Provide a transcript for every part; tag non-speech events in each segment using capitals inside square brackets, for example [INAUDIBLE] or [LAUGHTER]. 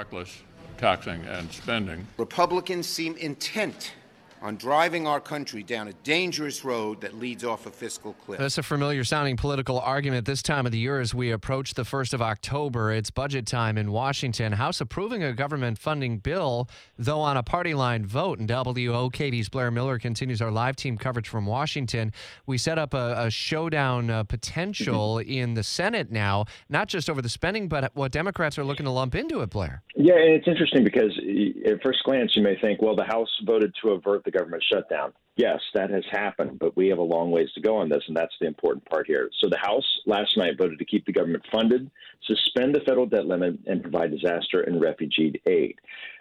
reckless taxing and spending. Republicans seem intent on driving our country down a dangerous road that leads off a fiscal cliff. That's a familiar sounding political argument this time of the year as we approach the 1st of October. It's budget time in Washington. House approving a government funding bill, though on a party line vote. And WOKV's Blair Miller continues our live team coverage from Washington. We set up a, a showdown uh, potential in the Senate now, not just over the spending, but what Democrats are looking to lump into it, Blair. Yeah, and it's interesting because at first glance you may think, well, the House voted to avert the government shutdown. Yes, that has happened, but we have a long ways to go on this, and that's the important part here. So the House last night voted to keep the government funded, suspend the federal debt limit, and provide disaster and refugee aid.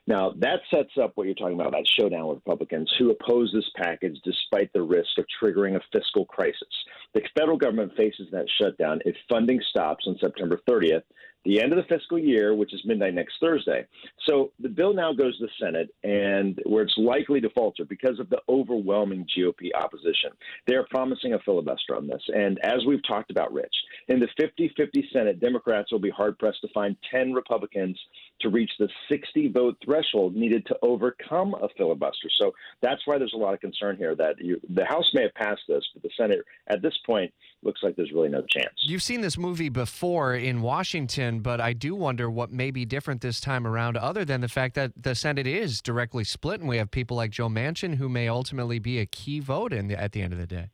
Now, that sets up what you're talking about, that showdown with Republicans who oppose this package despite the risk of triggering a fiscal crisis. The federal government faces that shutdown if funding stops on September 30th the end of the fiscal year, which is midnight next Thursday. So the bill now goes to the Senate, and where it's likely to falter because of the overwhelming GOP opposition. They are promising a filibuster on this. And as we've talked about, Rich, in the 50 50 Senate, Democrats will be hard pressed to find 10 Republicans to reach the 60 vote threshold needed to overcome a filibuster. So that's why there's a lot of concern here that you, the House may have passed this, but the Senate at this point looks like there's really no chance. You've seen this movie before in Washington, but I do wonder what may be different this time around, other than the fact that the Senate is directly split, and we have people like Joe Manchin who may ultimately be a key vote in the, at the end of the day.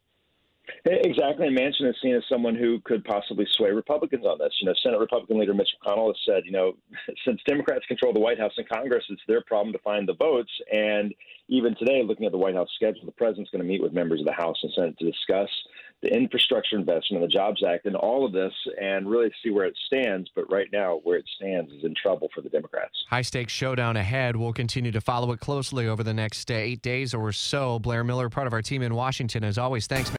Exactly. And Manchin is seen as someone who could possibly sway Republicans on this. You know, Senate Republican leader Mitch McConnell has said, you know, [LAUGHS] since Democrats control the White House and Congress, it's their problem to find the votes. And even today, looking at the White House schedule, the president's going to meet with members of the House and Senate to discuss the infrastructure investment and the Jobs Act and all of this and really see where it stands. But right now, where it stands is in trouble for the Democrats. High stakes showdown ahead. We'll continue to follow it closely over the next uh, eight days or so. Blair Miller, part of our team in Washington, as always. Thanks.